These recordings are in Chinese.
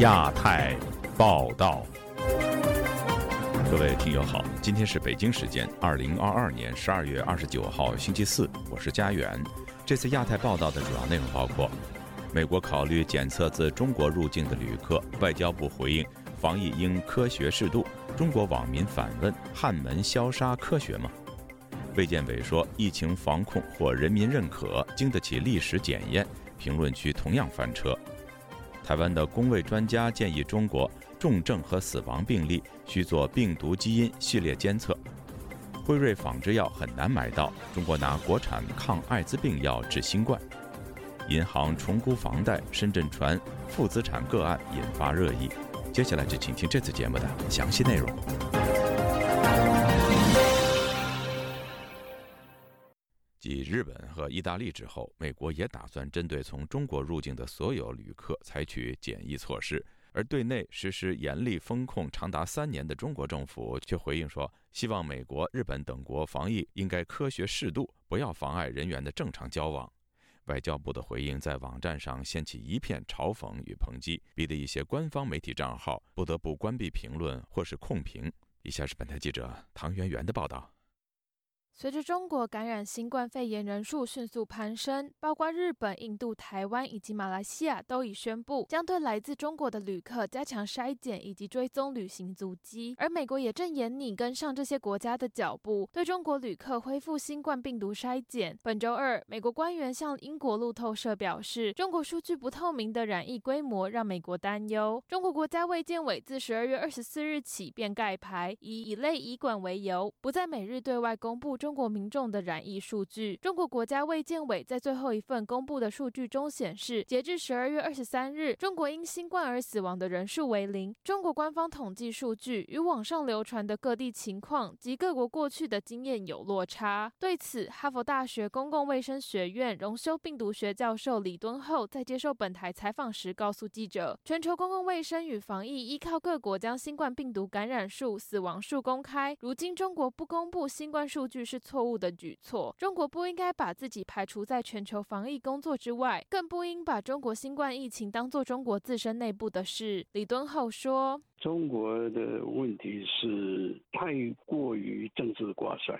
亚太报道，各位听友好，今天是北京时间二零二二年十二月二十九号星期四，我是佳远。这次亚太报道的主要内容包括：美国考虑检测自中国入境的旅客，外交部回应防疫应科学适度。中国网民反问：汉门消杀科学吗？卫健委说疫情防控或人民认可，经得起历史检验。评论区同样翻车。台湾的公卫专家建议中国重症和死亡病例需做病毒基因序列监测。辉瑞仿制药很难买到，中国拿国产抗艾滋病药治新冠。银行重估房贷，深圳传负资产个案引发热议。接下来就请听这次节目的详细内容。继日本和意大利之后，美国也打算针对从中国入境的所有旅客采取检疫措施。而对内实施严厉风控长达三年的中国政府却回应说，希望美国、日本等国防疫应该科学适度，不要妨碍人员的正常交往。外交部的回应在网站上掀起一片嘲讽与抨击，逼得一些官方媒体账号不得不关闭评论或是控评。以下是本台记者唐媛媛的报道。随着中国感染新冠肺炎人数迅速攀升，包括日本、印度、台湾以及马来西亚都已宣布将对来自中国的旅客加强筛检以及追踪旅行足迹。而美国也正严拟跟上这些国家的脚步，对中国旅客恢复新冠病毒筛检。本周二，美国官员向英国路透社表示，中国数据不透明的染疫规模让美国担忧。中国国家卫健委自十二月二十四日起便盖牌，以乙类乙管为由，不再每日对外公布。中国民众的染疫数据，中国国家卫健委在最后一份公布的数据中显示，截至十二月二十三日，中国因新冠而死亡的人数为零。中国官方统计数据与网上流传的各地情况及各国过去的经验有落差。对此，哈佛大学公共卫生学院荣休病毒学教授李敦厚在接受本台采访时告诉记者，全球公共卫生与防疫依靠各国将新冠病毒感染数、死亡数公开，如今中国不公布新冠数据是。错误的举措，中国不应该把自己排除在全球防疫工作之外，更不应把中国新冠疫情当作中国自身内部的事。李敦厚说：“中国的问题是太过于政治挂帅，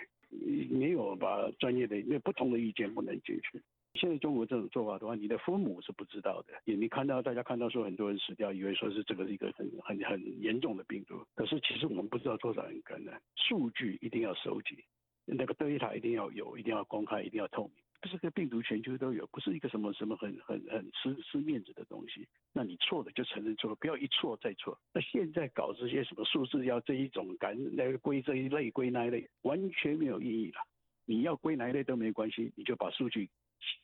没有把专业的、那不同的意见不能进去。现在中国这种做法的话，你的父母是不知道的，也你看到大家看到说很多人死掉，以为说是这个是一个很很很严重的病毒，可是其实我们不知道多少人感染，数据一定要收集。”那个德塔一定要有，一定要公开，一定要透明。不是个病毒全球都有，不是一个什么什么很很很吃吃面子的东西。那你错了就承认错，不要一错再错。那现在搞这些什么数字要这一种感那个归这一类归那一类，完全没有意义了。你要归哪一类都没关系，你就把数据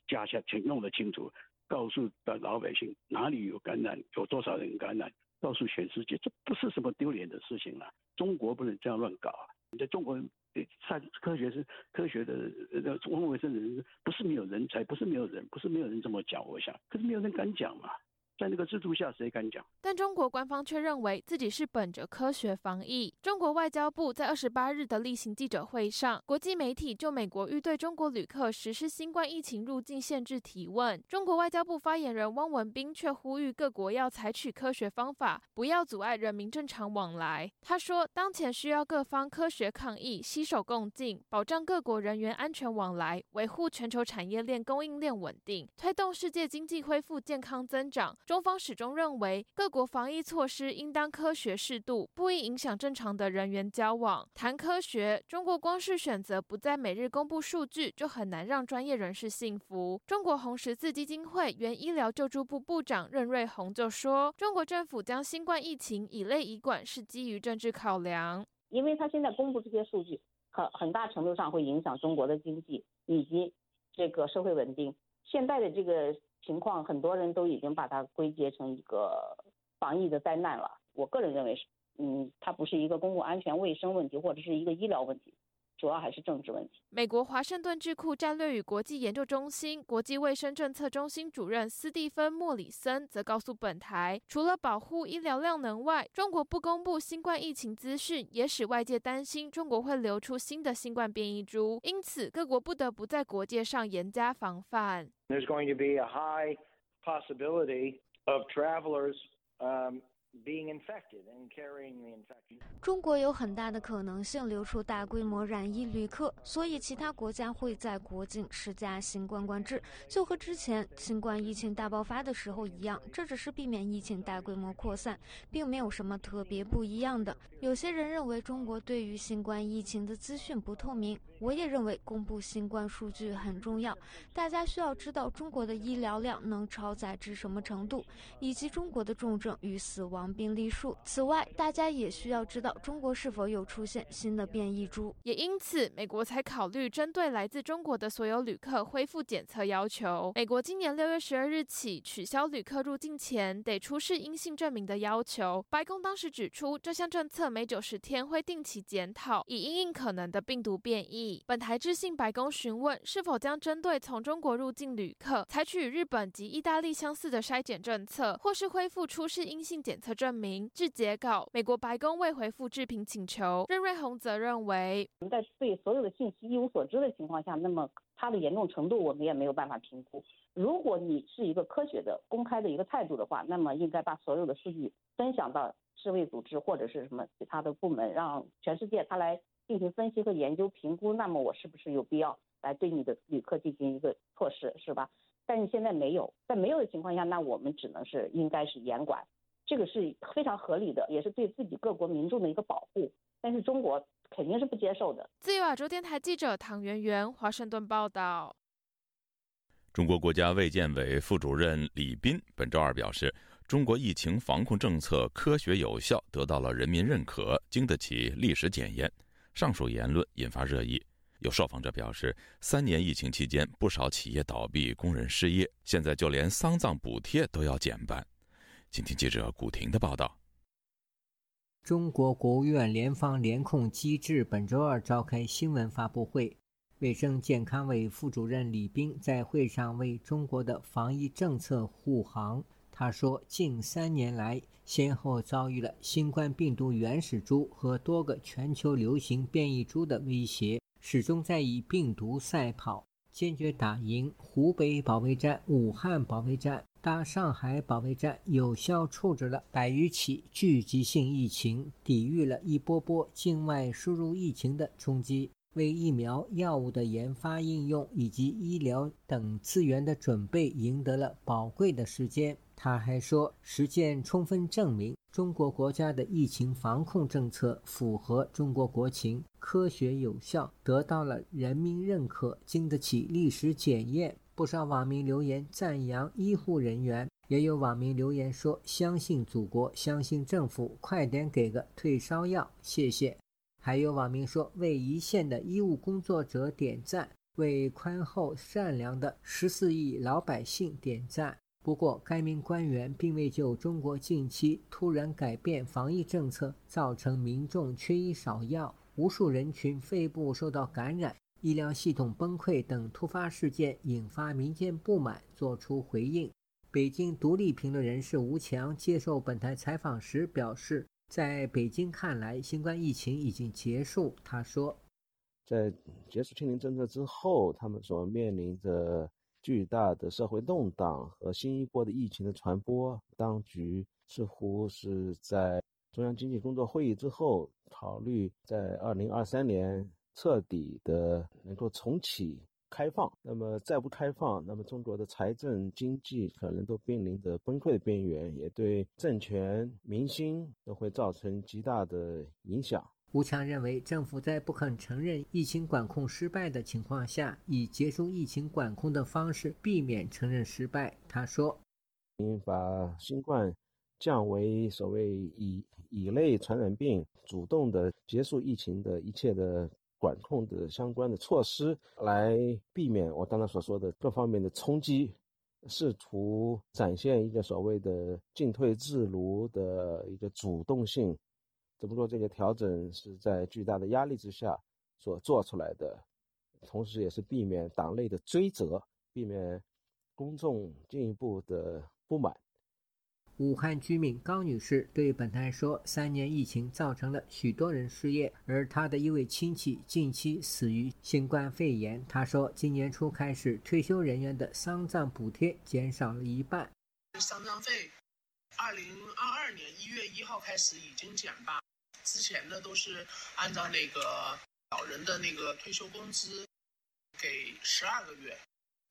加下，请弄得清楚，告诉的老百姓哪里有感染，有多少人感染，告诉全世界，这不是什么丢脸的事情了。中国不能这样乱搞啊！你在中国。在科学是科学的，呃，公共卫生人不是没有人才，不是没有人，不是没有人这么讲，我想，可是没有人敢讲嘛。在那个制度下，谁敢讲？但中国官方却认为自己是本着科学防疫。中国外交部在二十八日的例行记者会上，国际媒体就美国欲对中国旅客实施新冠疫情入境限制提问。中国外交部发言人汪文斌却呼吁各国要采取科学方法，不要阻碍人民正常往来。他说，当前需要各方科学抗疫，携手共进，保障各国人员安全往来，维护全球产业链供应链稳定，推动世界经济恢复健康增长。中方始终认为，各国防疫措施应当科学适度，不应影响正常的人员交往。谈科学，中国光是选择不在每日公布数据，就很难让专业人士信服。中国红十字基金会原医疗救助部部长任瑞红就说：“中国政府将新冠疫情以类以管，是基于政治考量，因为他现在公布这些数据，很很大程度上会影响中国的经济以及这个社会稳定。现在的这个。”情况很多人都已经把它归结成一个防疫的灾难了。我个人认为是，嗯，它不是一个公共安全卫生问题，或者是一个医疗问题。主要还是政治问题。美国华盛顿智库战略与国际研究中心国际卫生政策中心主任斯蒂芬·莫里森则告诉本台，除了保护医疗量能外，中国不公布新冠疫情资讯，也使外界担心中国会流出新的新冠变异株。因此，各国不得不在国界上严加防范。There's going to be a high possibility of travelers being infected and carrying the infected 中国有很大的可能性流出大规模染疫旅客，所以其他国家会在国境施加新冠管制，就和之前新冠疫情大爆发的时候一样。这只是避免疫情大规模扩散，并没有什么特别不一样的。有些人认为中国对于新冠疫情的资讯不透明，我也认为公布新冠数据很重要。大家需要知道中国的医疗量能超载至什么程度，以及中国的重症与死亡病例数。此外，大家也需要知道中国是否有出现新的变异株。也因此，美国才考虑针对来自中国的所有旅客恢复检测要求。美国今年六月十二日起取消旅客入境前得出示阴性证明的要求。白宫当时指出，这项政策每九十天会定期检讨，以应应可能的病毒变异。本台致信白宫询问是否将针对从中国入境旅客采取与日本及意大利相似的筛检政策，或是恢复出示阴性检测证明。至截稿，美国白宫未回复置评请求。任瑞红则认为，在对所有的信息一无所知的情况下，那么它的严重程度我们也没有办法评估。如果你是一个科学的、公开的一个态度的话，那么应该把所有的数据分享到世卫组织或者是什么其他的部门，让全世界他来进行分析和研究评估。那么我是不是有必要来对你的旅客进行一个措施，是吧？但是现在没有，在没有的情况下，那我们只能是应该是严管。这个是非常合理的，也是对自己各国民众的一个保护。但是中国肯定是不接受的。自由亚洲电台记者唐媛媛，华盛顿报道。中国国家卫健委副主任李斌本周二表示，中国疫情防控政策科学有效，得到了人民认可，经得起历史检验。上述言论引发热议。有受访者表示，三年疫情期间，不少企业倒闭，工人失业，现在就连丧葬补贴都要减半。请听记者古婷的报道。中国国务院联防联控机制本周二召开新闻发布会，卫生健康委副主任李斌在会上为中国的防疫政策护航。他说，近三年来，先后遭遇了新冠病毒原始株和多个全球流行变异株的威胁，始终在以病毒赛跑，坚决打赢湖北保卫战、武汉保卫战。大上海保卫战有效处置了百余起聚集性疫情，抵御了一波波境外输入疫情的冲击，为疫苗、药物的研发应用以及医疗等资源的准备赢得了宝贵的时间。他还说，实践充分证明，中国国家的疫情防控政策符合中国国情，科学有效，得到了人民认可，经得起历史检验。不少网民留言赞扬医护人员，也有网民留言说：“相信祖国，相信政府，快点给个退烧药，谢谢。”还有网民说：“为一线的医务工作者点赞，为宽厚善良的十四亿老百姓点赞。”不过，该名官员并未就中国近期突然改变防疫政策，造成民众缺医少药、无数人群肺部受到感染。医疗系统崩溃等突发事件引发民间不满，作出回应。北京独立评论人士吴强接受本台采访时表示，在北京看来，新冠疫情已经结束。他说，在结束清零政策之后，他们所面临着巨大的社会动荡和新一波的疫情的传播，当局似乎是在中央经济工作会议之后，考虑在二零二三年。彻底的能够重启开放，那么再不开放，那么中国的财政经济可能都濒临着崩溃的边缘，也对政权民心都会造成极大的影响。吴强认为，政府在不肯承认疫情管控失败的情况下，以结束疫情管控的方式避免承认失败。他说：“把新冠降为所谓乙乙类传染病，主动的结束疫情的一切的。”管控的相关的措施，来避免我刚才所说的各方面的冲击，试图展现一个所谓的进退自如的一个主动性。只不过这个调整是在巨大的压力之下所做出来的，同时也是避免党内的追责，避免公众进一步的不满。武汉居民高女士对本台说：“三年疫情造成了许多人失业，而她的一位亲戚近期死于新冠肺炎。她说，今年初开始，退休人员的丧葬补贴减少了一半。丧葬费二零二二年一月一号开始已经减半，之前的都是按照那个老人的那个退休工资给十二个月，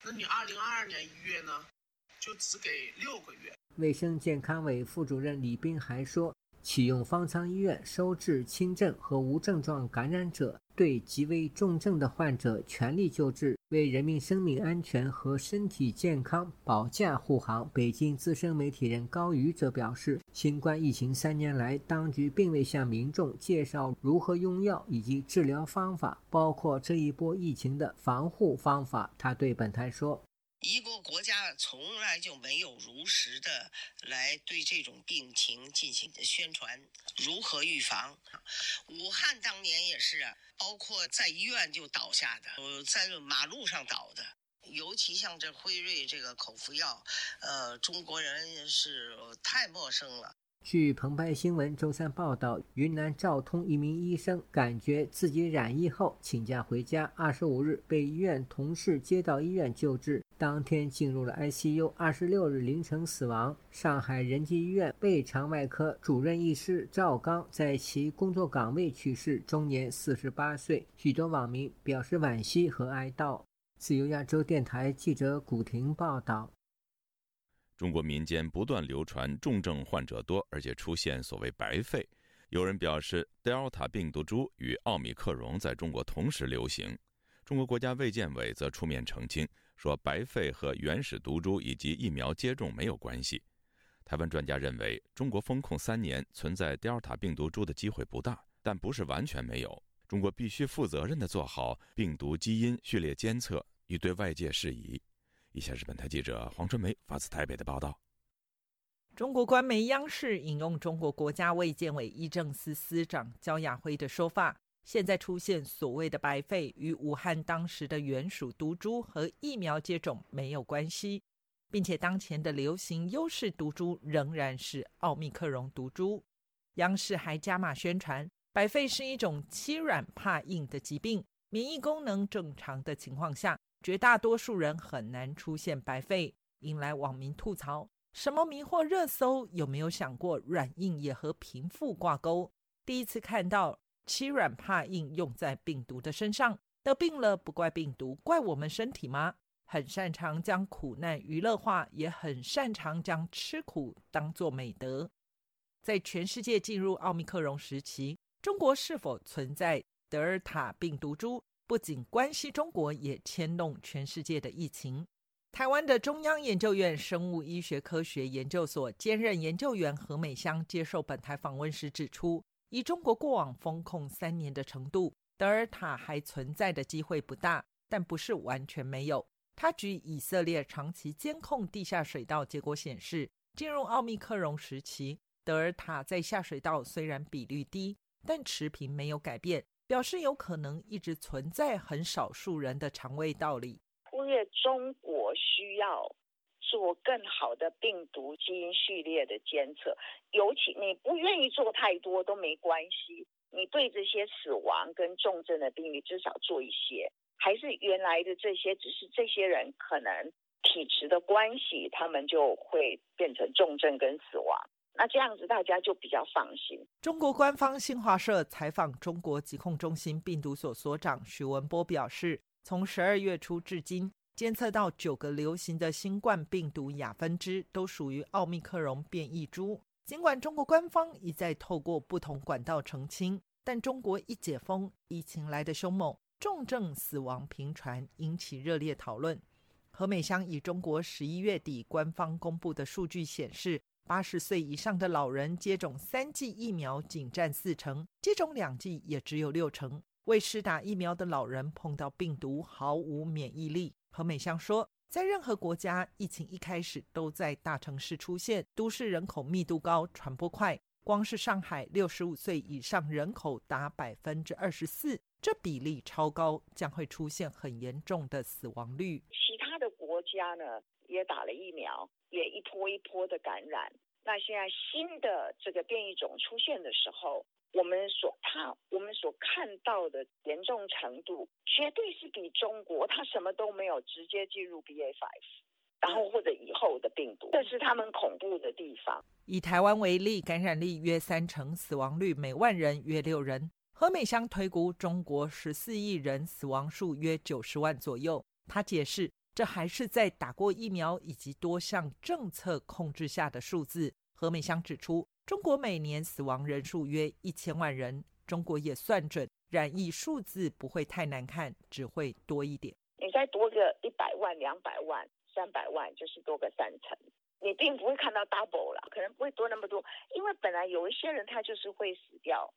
那你二零二二年一月呢，就只给六个月。卫生健康委副主任李斌还说。启用方舱医院收治轻症和无症状感染者，对极为重症的患者全力救治，为人民生命安全和身体健康保驾护航。北京资深媒体人高瑜则表示，新冠疫情三年来，当局并未向民众介绍如何用药以及治疗方法，包括这一波疫情的防护方法。他对本台说。一个国家从来就没有如实的来对这种病情进行宣传，如何预防？武汉当年也是，包括在医院就倒下的，在马路上倒的。尤其像这辉瑞这个口服药，呃，中国人是太陌生了。据澎湃新闻周三报道，云南昭通一名医生感觉自己染疫后请假回家，二十五日被医院同事接到医院救治，当天进入了 ICU，二十六日凌晨死亡。上海仁济医院胃肠外科主任医师赵刚在其工作岗位去世，终年四十八岁。许多网民表示惋惜和哀悼。自由亚洲电台记者古婷报道。中国民间不断流传重症患者多，而且出现所谓“白肺”。有人表示，德尔塔病毒株与奥密克戎在中国同时流行。中国国家卫健委则出面澄清，说白肺和原始毒株以及疫苗接种没有关系。台湾专家认为，中国封控三年，存在德尔塔病毒株的机会不大，但不是完全没有。中国必须负责任地做好病毒基因序列监测，以对外界释疑。以下是本台记者黄春梅发自台北的报道。中国官媒央视引用中国国家卫健委医政司司长焦亚辉的说法：“现在出现所谓的白肺，与武汉当时的原属毒株和疫苗接种没有关系，并且当前的流行优势毒株仍然是奥密克戎毒株。”央视还加码宣传，白肺是一种欺软怕硬的疾病，免疫功能正常的情况下。绝大多数人很难出现白肺，引来网民吐槽：什么迷惑热搜？有没有想过软硬也和贫富挂钩？第一次看到欺软怕硬用在病毒的身上，得病了不怪病毒，怪我们身体吗？很擅长将苦难娱乐化，也很擅长将吃苦当作美德。在全世界进入奥密克戎时期，中国是否存在德尔塔病毒株？不仅关系中国，也牵动全世界的疫情。台湾的中央研究院生物医学科学研究所兼任研究员何美香接受本台访问时指出，以中国过往封控三年的程度，德尔塔还存在的机会不大，但不是完全没有。他举以色列长期监控地下水道结果显示，进入奥密克戎时期，德尔塔在下水道虽然比率低，但持平没有改变。表示有可能一直存在很少数人的肠胃道里。忽略中国需要做更好的病毒基因序列的监测，尤其你不愿意做太多都没关系。你对这些死亡跟重症的病例至少做一些，还是原来的这些，只是这些人可能体质的关系，他们就会变成重症跟死亡。那这样子大家就比较放心。中国官方新华社采访中国疾控中心病毒所所长许文波表示，从十二月初至今，监测到九个流行的新冠病毒亚分支都属于奥密克戎变异株。尽管中国官方一再透过不同管道澄清，但中国一解封，疫情来得凶猛，重症死亡频传，引起热烈讨论。何美香以中国十一月底官方公布的数据显示。八十岁以上的老人接种三剂疫苗仅占四成，接种两剂也只有六成。未施打疫苗的老人碰到病毒毫无免疫力。何美香说，在任何国家，疫情一开始都在大城市出现，都市人口密度高，传播快。光是上海，六十五岁以上人口达百分之二十四，这比例超高，将会出现很严重的死亡率。其他的国家呢，也打了疫苗。也一波一波的感染，那现在新的这个变异种出现的时候，我们所看我们所看到的严重程度，绝对是比中国它什么都没有直接进入 BA five，然后或者以后的病毒，这是他们恐怖的地方。以台湾为例，感染力约三成，死亡率每万人约六人。何美香推估，中国十四亿人死亡数约九十万左右。他解释，这还是在打过疫苗以及多项政策控制下的数字。何美香指出，中国每年死亡人数约一千万人，中国也算准染疫数字不会太难看，只会多一点。你再多个一百万、两百万、三百万，就是多个三成。你并不会看到 double 了，可能不会多那么多，因为本来有一些人他就是会死掉。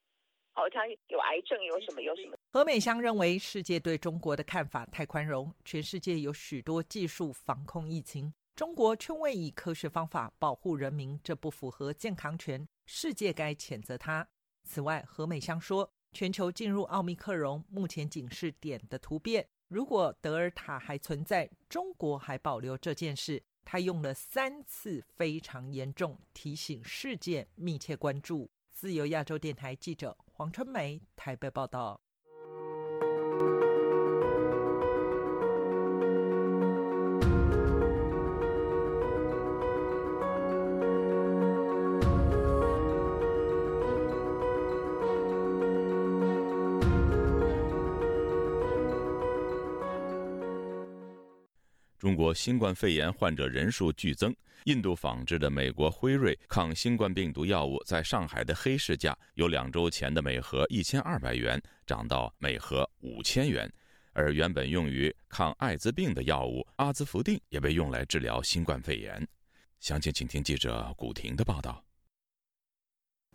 好像有癌症，有什么有什么。何美香认为，世界对中国的看法太宽容，全世界有许多技术防控疫情，中国却未以科学方法保护人民，这不符合健康权，世界该谴责他。此外，何美香说，全球进入奥密克戎，目前仅是点的突变，如果德尔塔还存在，中国还保留这件事，他用了三次非常严重，提醒世界密切关注。自由亚洲电台记者。黄春梅台北报道。中国新冠肺炎患者人数剧增。印度仿制的美国辉瑞抗新冠病毒药物在上海的黑市价由两周前的每盒一千二百元涨到每盒五千元，而原本用于抗艾滋病的药物阿兹福定也被用来治疗新冠肺炎。详情，请听记者古婷的报道。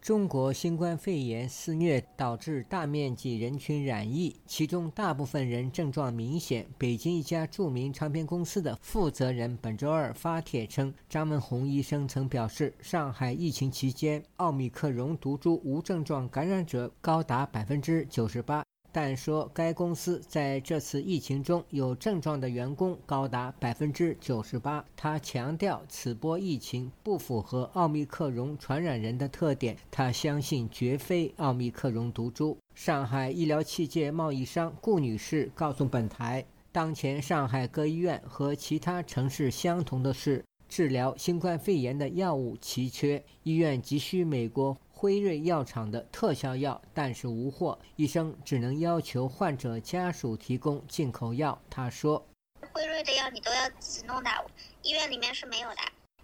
中国新冠肺炎肆虐，导致大面积人群染疫，其中大部分人症状明显。北京一家著名唱片公司的负责人本周二发帖称，张文宏医生曾表示，上海疫情期间，奥密克戎毒株无症状感染者高达百分之九十八。但说该公司在这次疫情中有症状的员工高达百分之九十八。他强调此波疫情不符合奥密克戎传染人的特点，他相信绝非奥密克戎毒株。上海医疗器械贸易商顾女士告诉本台，当前上海各医院和其他城市相同的是，治疗新冠肺炎的药物奇缺，医院急需美国。辉瑞药厂的特效药，但是无货，医生只能要求患者家属提供进口药。他说：“辉瑞的药你都要自己弄的，医院里面是没有的。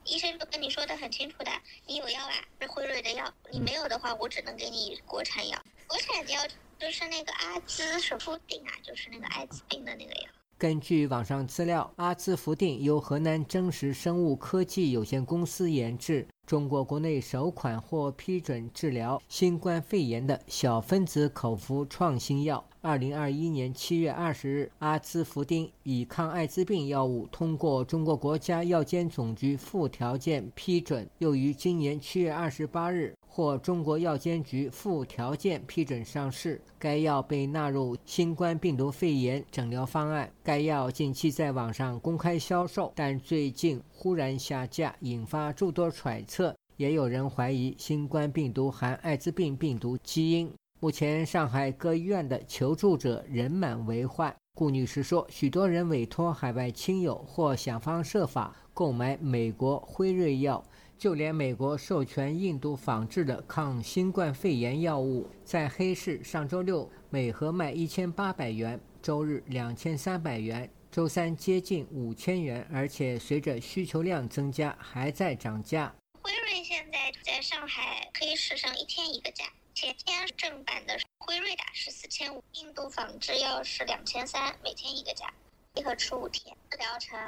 医生都跟你说的很清楚的，你有药啊？是辉瑞的药，你没有的话，我只能给你国产药。国产药就是那个阿兹夫定啊，就是那个艾滋病的那个药。”根据网上资料，阿兹福定由河南真实生物科技有限公司研制。中国国内首款获批准治疗新冠肺炎的小分子口服创新药。二零二一年七月二十日，阿兹夫丁乙抗艾滋病药物通过中国国家药监总局附条件批准，又于今年七月二十八日获中国药监局附条件批准上市。该药被纳入新冠病毒肺炎诊疗方案。该药近期在网上公开销售，但最近忽然下架，引发诸多揣测。也有人怀疑新冠病毒含艾滋病病毒基因。目前，上海各医院的求助者人满为患。顾女士说，许多人委托海外亲友或想方设法购买美国辉瑞药，就连美国授权印度仿制的抗新冠肺炎药物，在黑市上周六每盒卖一千八百元，周日两千三百元，周三接近五千元，而且随着需求量增加，还在涨价。辉瑞现在在上海黑市上一天一个价。前天正版的辉瑞的是四千五，印度仿制药是两千三，每天一个价，一盒吃五天。疗程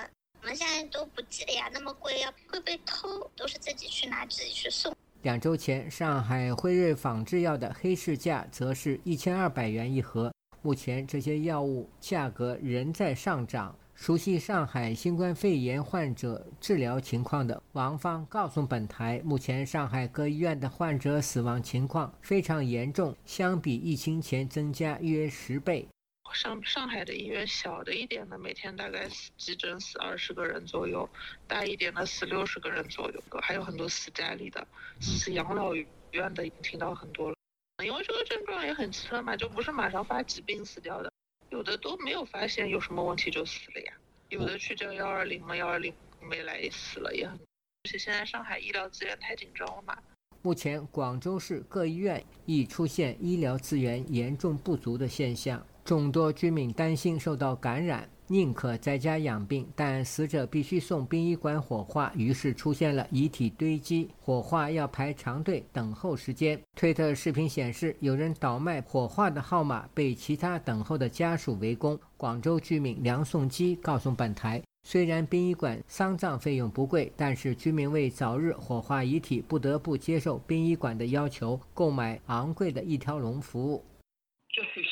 我们现在都不记得呀，那么贵要会被偷，都是自己去拿自己去送。两周前，上海辉瑞仿制药的黑市价则是一千二百元一盒，目前这些药物价格仍在上涨。熟悉上海新冠肺炎患者治疗情况的王芳告诉本台，目前上海各医院的患者死亡情况非常严重，相比疫情前增加约十倍。上上海的医院小的一点的，每天大概急诊死二十个人左右；大一点的死六十个人左右，还有很多死家里的、死养老院的，已经听到很多了。因为这个症状也很奇特嘛，就不是马上发疾病死掉的。有的都没有发现有什么问题就死了呀，有的去叫幺二零嘛，幺二零没来死了也很，而且现在上海医疗资源太紧张了嘛。目前，广州市各医院已出现医疗资源严重不足的现象，众多居民担心受到感染，宁可在家养病，但死者必须送殡仪馆火化，于是出现了遗体堆积，火化要排长队等候时间。推特视频显示，有人倒卖火化的号码，被其他等候的家属围攻。广州居民梁颂基告诉本台。虽然殡仪馆丧葬费用不贵，但是居民为早日火化遗体，不得不接受殡仪馆的要求，购买昂贵的一条龙服务。就是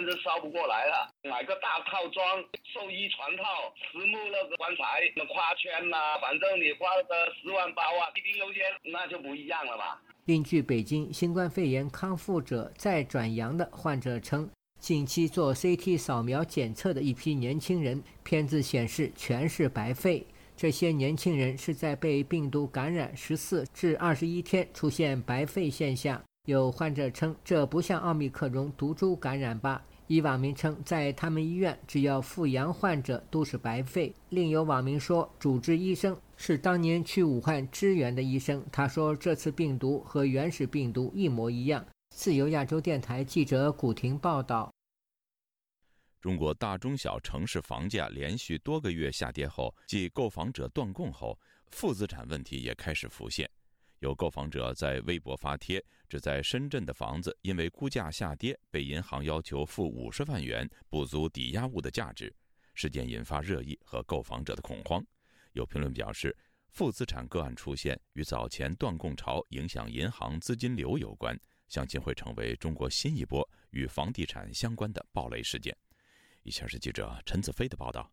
说那边就烧不过来了，买个大套装，寿衣全套，实木那个棺材，那花圈呐，反正你花个十万八万，一定优先，那就不一样了吧。另据北京新冠肺炎康复者再转阳的患者称。近期做 CT 扫描检测的一批年轻人，片子显示全是白肺。这些年轻人是在被病毒感染十四至二十一天出现白肺现象。有患者称，这不像奥密克戎毒株感染吧？一网民称，在他们医院，只要复阳患者都是白费。另有网民说，主治医生是当年去武汉支援的医生，他说这次病毒和原始病毒一模一样。自由亚洲电台记者古婷报道：中国大中小城市房价连续多个月下跌后，继购房者断供后，负资产问题也开始浮现。有购房者在微博发帖，指在深圳的房子因为估价下跌，被银行要求付五十万元补足抵押物的价值。事件引发热议和购房者的恐慌。有评论表示，负资产个案出现与早前断供潮影响银行资金流有关。相信会成为中国新一波与房地产相关的暴雷事件。以下是记者陈子飞的报道。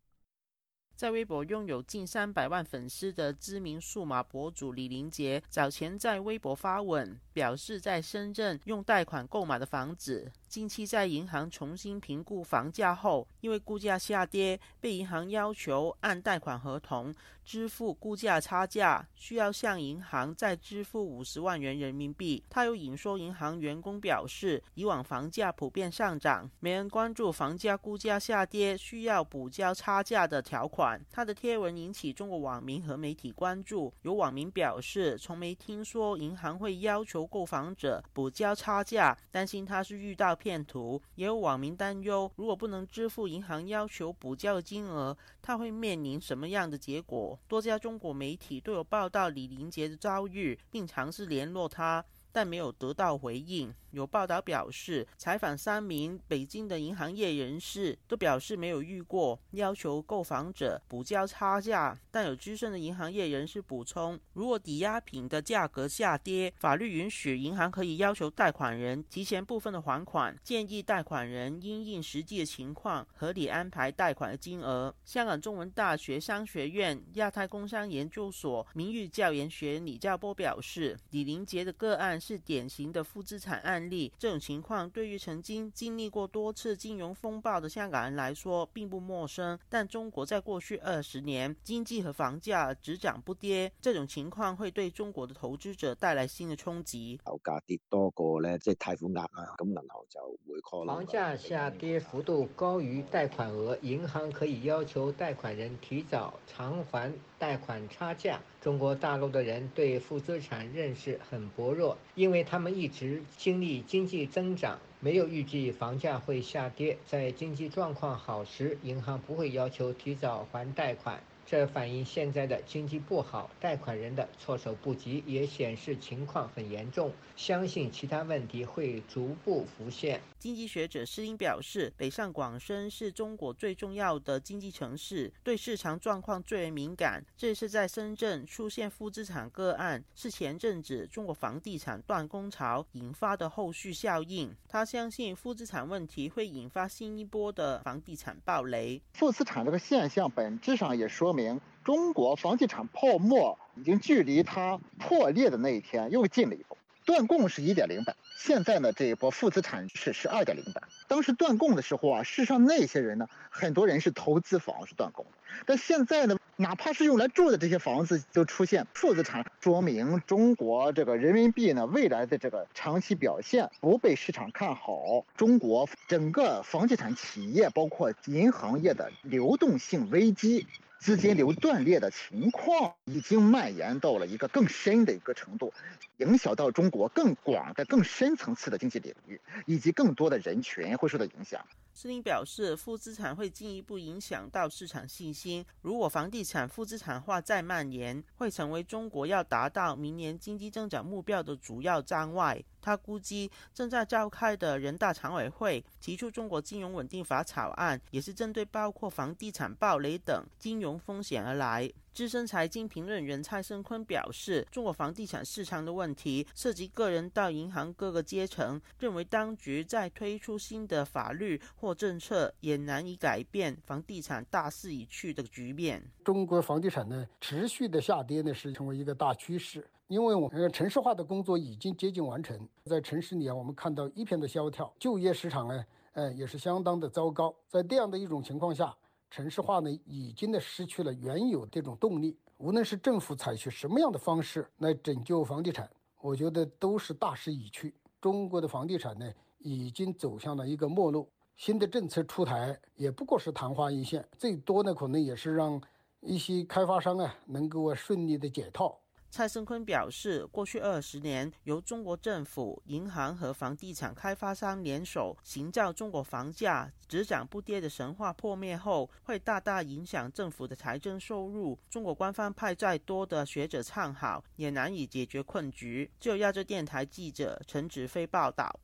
在微博拥有近三百万粉丝的知名数码博主李林杰，早前在微博发文表示，在深圳用贷款购买的房子。近期在银行重新评估房价后，因为估价下跌，被银行要求按贷款合同支付估价差价，需要向银行再支付五十万元人民币。他又引说，银行员工表示，以往房价普遍上涨，没人关注房价估价下跌需要补交差价的条款。他的贴文引起中国网民和媒体关注。有网民表示，从没听说银行会要求购房者补交差价，担心他是遇到。骗徒也有网民担忧，如果不能支付银行要求补交的金额，他会面临什么样的结果？多家中国媒体都有报道李林杰的遭遇，并尝试联络他。但没有得到回应。有报道表示，采访三名北京的银行业人士，都表示没有遇过要求购房者补交差价。但有资深的银行业人士补充，如果抵押品的价格下跌，法律允许银行可以要求贷款人提前部分的还款，建议贷款人因应实际的情况合理安排贷款的金额。香港中文大学商学院亚太工商研究所名誉教研学李教波表示，李林杰的个案。是典型的负资产案例。这种情况对于曾经经历过多次金融风暴的香港人来说并不陌生。但中国在过去二十年经济和房价只涨不跌，这种情况会对中国的投资者带来新的冲击。楼价跌多过咧，即系贷款额啊，咁银行就会 call。房价下跌幅度高于贷款额，银行可以要求贷款人提早偿还贷款差价。中国大陆的人对负资产认识很薄弱。因为他们一直经历经济增长，没有预计房价会下跌。在经济状况好时，银行不会要求提早还贷款。这反映现在的经济不好，贷款人的措手不及，也显示情况很严重。相信其他问题会逐步浮现。经济学者施英表示，北上广深是中国最重要的经济城市，对市场状况最为敏感。这是在深圳出现负资产个案，是前阵子中国房地产断供潮引发的后续效应。他相信负资产问题会引发新一波的房地产暴雷。负资产这个现象本质上也说明。中国房地产泡沫已经距离它破裂的那一天又近了一步。断供是一点零版，现在呢这一波负资产是是二点零版。当时断供的时候啊，事实上那些人呢，很多人是投资房是断供。但现在呢，哪怕是用来住的这些房子都出现负资产，说明中国这个人民币呢未来的这个长期表现不被市场看好。中国整个房地产企业包括银行业的流动性危机。资金流断裂的情况已经蔓延到了一个更深的一个程度，影响到中国更广的、更深层次的经济领域，以及更多的人群会受到影响。施林表示，负资产会进一步影响到市场信心。如果房地产负资产化再蔓延，会成为中国要达到明年经济增长目标的主要障碍。他估计，正在召开的人大常委会提出中国金融稳定法草案，也是针对包括房地产暴雷等金融风险而来。资深财经评论员蔡胜坤表示，中国房地产市场的问题涉及个人到银行各个阶层，认为当局在推出新的法律或政策，也难以改变房地产大势已去的局面。中国房地产呢，持续的下跌呢，是成为一个大趋势，因为我们城市化的工作已经接近完成，在城市里啊，我们看到一片的萧条，就业市场呢，呃，也是相当的糟糕，在这样的一种情况下。城市化呢，已经呢失去了原有这种动力。无论是政府采取什么样的方式来拯救房地产，我觉得都是大势已去。中国的房地产呢，已经走向了一个没落。新的政策出台，也不过是昙花一现，最多呢，可能也是让一些开发商啊，能够顺利的解套。蔡生坤表示，过去二十年，由中国政府、银行和房地产开发商联手行造中国房价只涨不跌的神话破灭后，会大大影响政府的财政收入。中国官方派再多的学者唱好，也难以解决困局。就亚洲电台记者陈子飞报道。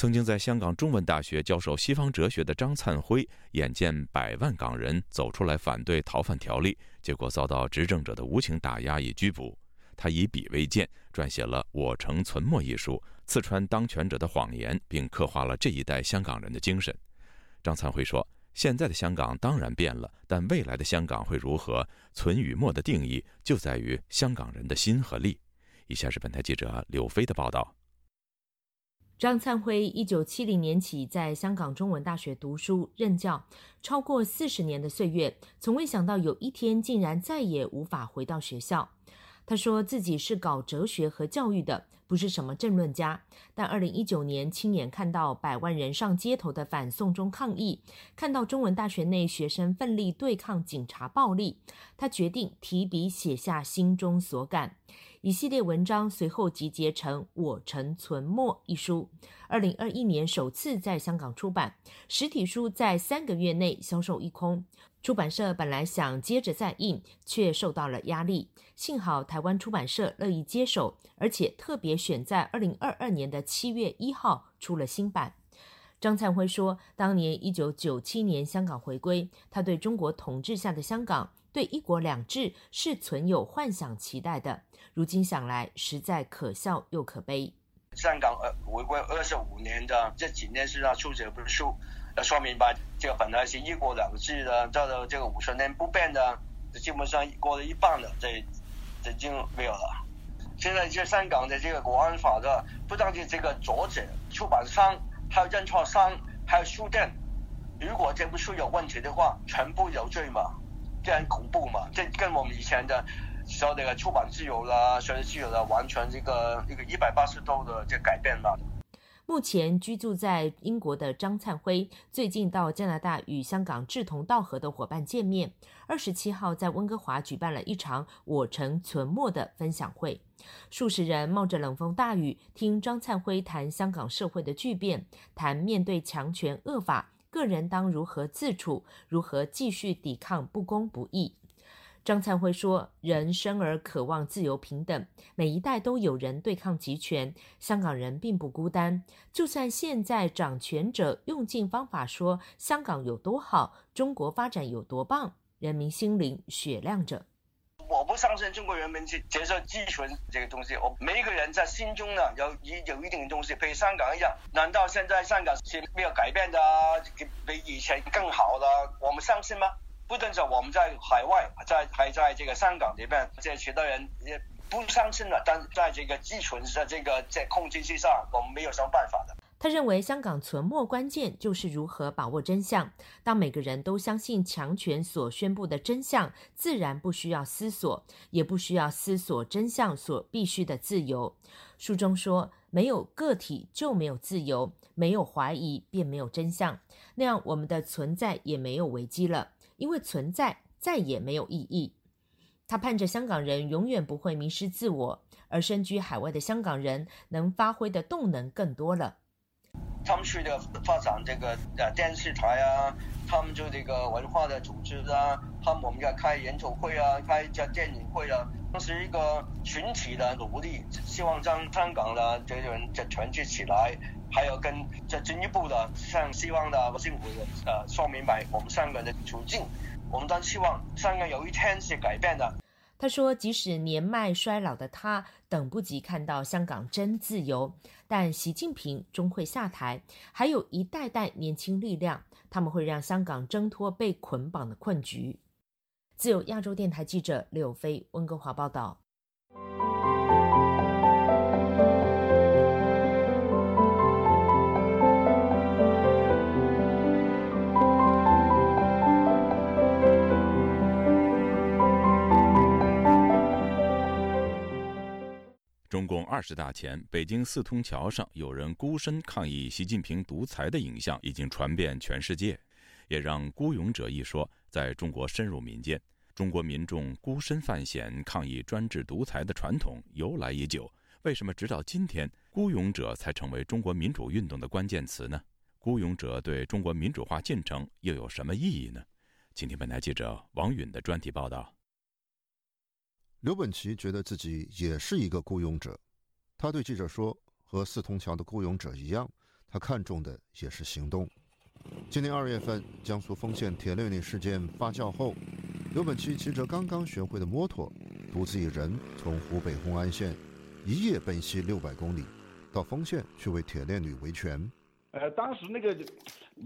曾经在香港中文大学教授西方哲学的张灿辉，眼见百万港人走出来反对逃犯条例，结果遭到执政者的无情打压与拘捕。他以笔为鉴，撰写了《我城存没》一书，刺穿当权者的谎言，并刻画了这一代香港人的精神。张灿辉说：“现在的香港当然变了，但未来的香港会如何？存与没的定义就在于香港人的心和力。”以下是本台记者柳飞的报道。张灿辉一九七零年起在香港中文大学读书任教，超过四十年的岁月，从未想到有一天竟然再也无法回到学校。他说自己是搞哲学和教育的，不是什么政论家。但二零一九年亲眼看到百万人上街头的反送中抗议，看到中文大学内学生奋力对抗警察暴力，他决定提笔写下心中所感。一系列文章随后集结成《我城存没》一书，二零二一年首次在香港出版。实体书在三个月内销售一空，出版社本来想接着再印，却受到了压力。幸好台湾出版社乐意接手，而且特别选在二零二二年的七月一号出了新版。张灿辉说，当年一九九七年香港回归，他对中国统治下的香港。对一国两制是存有幻想期待的，如今想来实在可笑又可悲。香港呃回归二十五年的这几年是他出这本书，要说明白这个本来是一国两制的，到了这个五十年不变的，基本上过了一半了，这这已经没有了。现在这香港的这个国安法的，不单是这个作者、出版商，还有印刷商，还有书店，如果这部书有问题的话，全部有罪嘛？这很恐怖嘛？这跟我们以前的说那个出版自由啦、学习自由啦，完全这个一个一百八十度的这改变了。目前居住在英国的张灿辉，最近到加拿大与香港志同道合的伙伴见面。二十七号在温哥华举办了一场“我城存没”的分享会，数十人冒着冷风大雨听张灿辉谈香港社会的巨变，谈面对强权恶法。个人当如何自处？如何继续抵抗不公不义？张灿辉说：“人生而渴望自由平等，每一代都有人对抗集权，香港人并不孤单。就算现在掌权者用尽方法说香港有多好，中国发展有多棒，人民心灵雪亮着。”我不相信中国人民去接受寄存这个东西。我每一个人在心中呢，有一有一定的东西，比香港一样。难道现在香港是没有改变的，比以前更好的？我们相信吗？不等着我们在海外，在还在这个香港里边，这许多人也不相信了。但在这个寄存的这个在控制之上，我们没有什么办法的。他认为，香港存没关键就是如何把握真相。当每个人都相信强权所宣布的真相，自然不需要思索，也不需要思索真相所必须的自由。书中说，没有个体就没有自由，没有怀疑便没有真相，那样我们的存在也没有危机了，因为存在再也没有意义。他盼着香港人永远不会迷失自我，而身居海外的香港人能发挥的动能更多了。他们去的发展这个呃电视台啊，他们就这个文化的组织啊，他们我们要开研讨会啊，开这电影会啊，这是一个群体的努力，希望将香港的这些人再团结起来，还有跟这进一步的向希望的政府呃说明白我们香港的处境，我们都希望香港有一天是改变的。他说：“即使年迈衰老的他等不及看到香港真自由，但习近平终会下台，还有一代代年轻力量，他们会让香港挣脱被捆绑的困局。”自由亚洲电台记者柳飞温哥华报道。中共二十大前，北京四通桥上有人孤身抗议习近平独裁的影像已经传遍全世界，也让“孤勇者”一说在中国深入民间。中国民众孤身犯险抗议专制独裁的传统由来已久，为什么直到今天“孤勇者”才成为中国民主运动的关键词呢？“孤勇者”对中国民主化进程又有什么意义呢？请听本台记者王允的专题报道。刘本奇觉得自己也是一个雇佣者，他对记者说：“和四通桥的雇佣者一样，他看重的也是行动。”今年二月份，江苏丰县铁链女事件发酵后，刘本奇骑着刚刚学会的摩托，独自一人从湖北红安县一夜奔袭六百公里，到丰县去为铁链女维权。呃，当时那个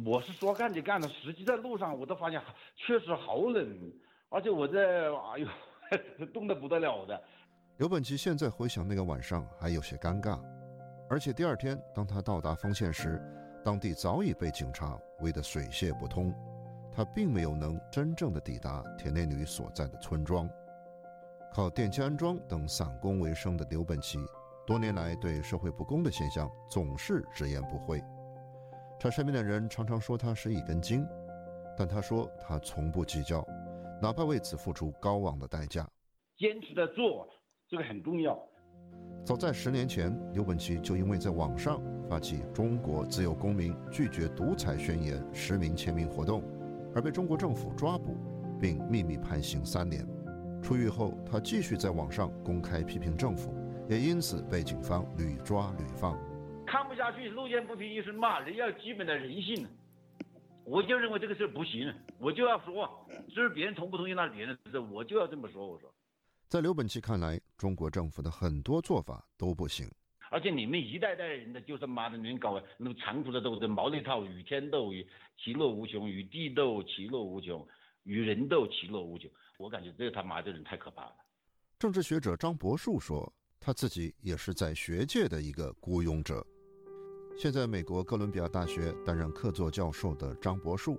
我是说干就干的，实际在路上我都发现确实好冷，而且我在哎呦。冻得不得了的。刘本奇现在回想那个晚上还有些尴尬，而且第二天当他到达丰县时，当地早已被警察围得水泄不通，他并没有能真正的抵达铁链女所在的村庄。靠电器安装等散工为生的刘本奇，多年来对社会不公的现象总是直言不讳。他身边的人常常说他是一根筋，但他说他从不计较。哪怕为此付出高昂的代价，坚持的做，这个很重要。早在十年前，刘本奇就因为在网上发起“中国自由公民拒绝独裁宣言”实名签名活动，而被中国政府抓捕，并秘密判刑三年。出狱后，他继续在网上公开批评政府，也因此被警方屡抓屡放。看不下去，路见不平一声骂，人要基本的人性。我就认为这个事不行，我就要说，至于别人同不同意那是别人的事，我就要这么说。我说，在刘本奇看来，中国政府的很多做法都不行，而且你们一代代人的，就是妈的，你们搞那么残酷的斗争，毛里套与天斗，与其乐无穷，与地斗其乐无穷，与人斗其乐无穷。我感觉这他妈的人太可怕了。政治学者张博树说，他自己也是在学界的一个孤勇者。现在美国哥伦比亚大学担任客座教授的张博树，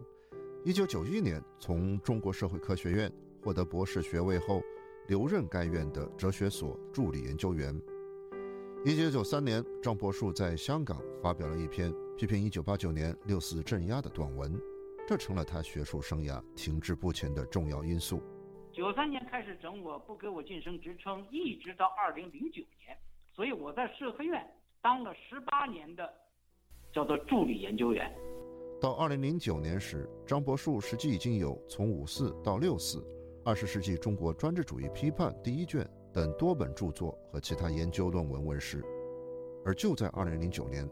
一九九一年从中国社会科学院获得博士学位后，留任该院的哲学所助理研究员。一九九三年，张博树在香港发表了一篇批评一九八九年六四镇压的短文，这成了他学术生涯停滞不前的重要因素。九三年开始整我，不给我晋升职称，一直到二零零九年，所以我在社科院当了十八年的。叫做助理研究员。到二零零九年时，张伯树实际已经有从五四到六四、二十世纪中国专制主义批判第一卷等多本著作和其他研究论文问世。而就在二零零九年，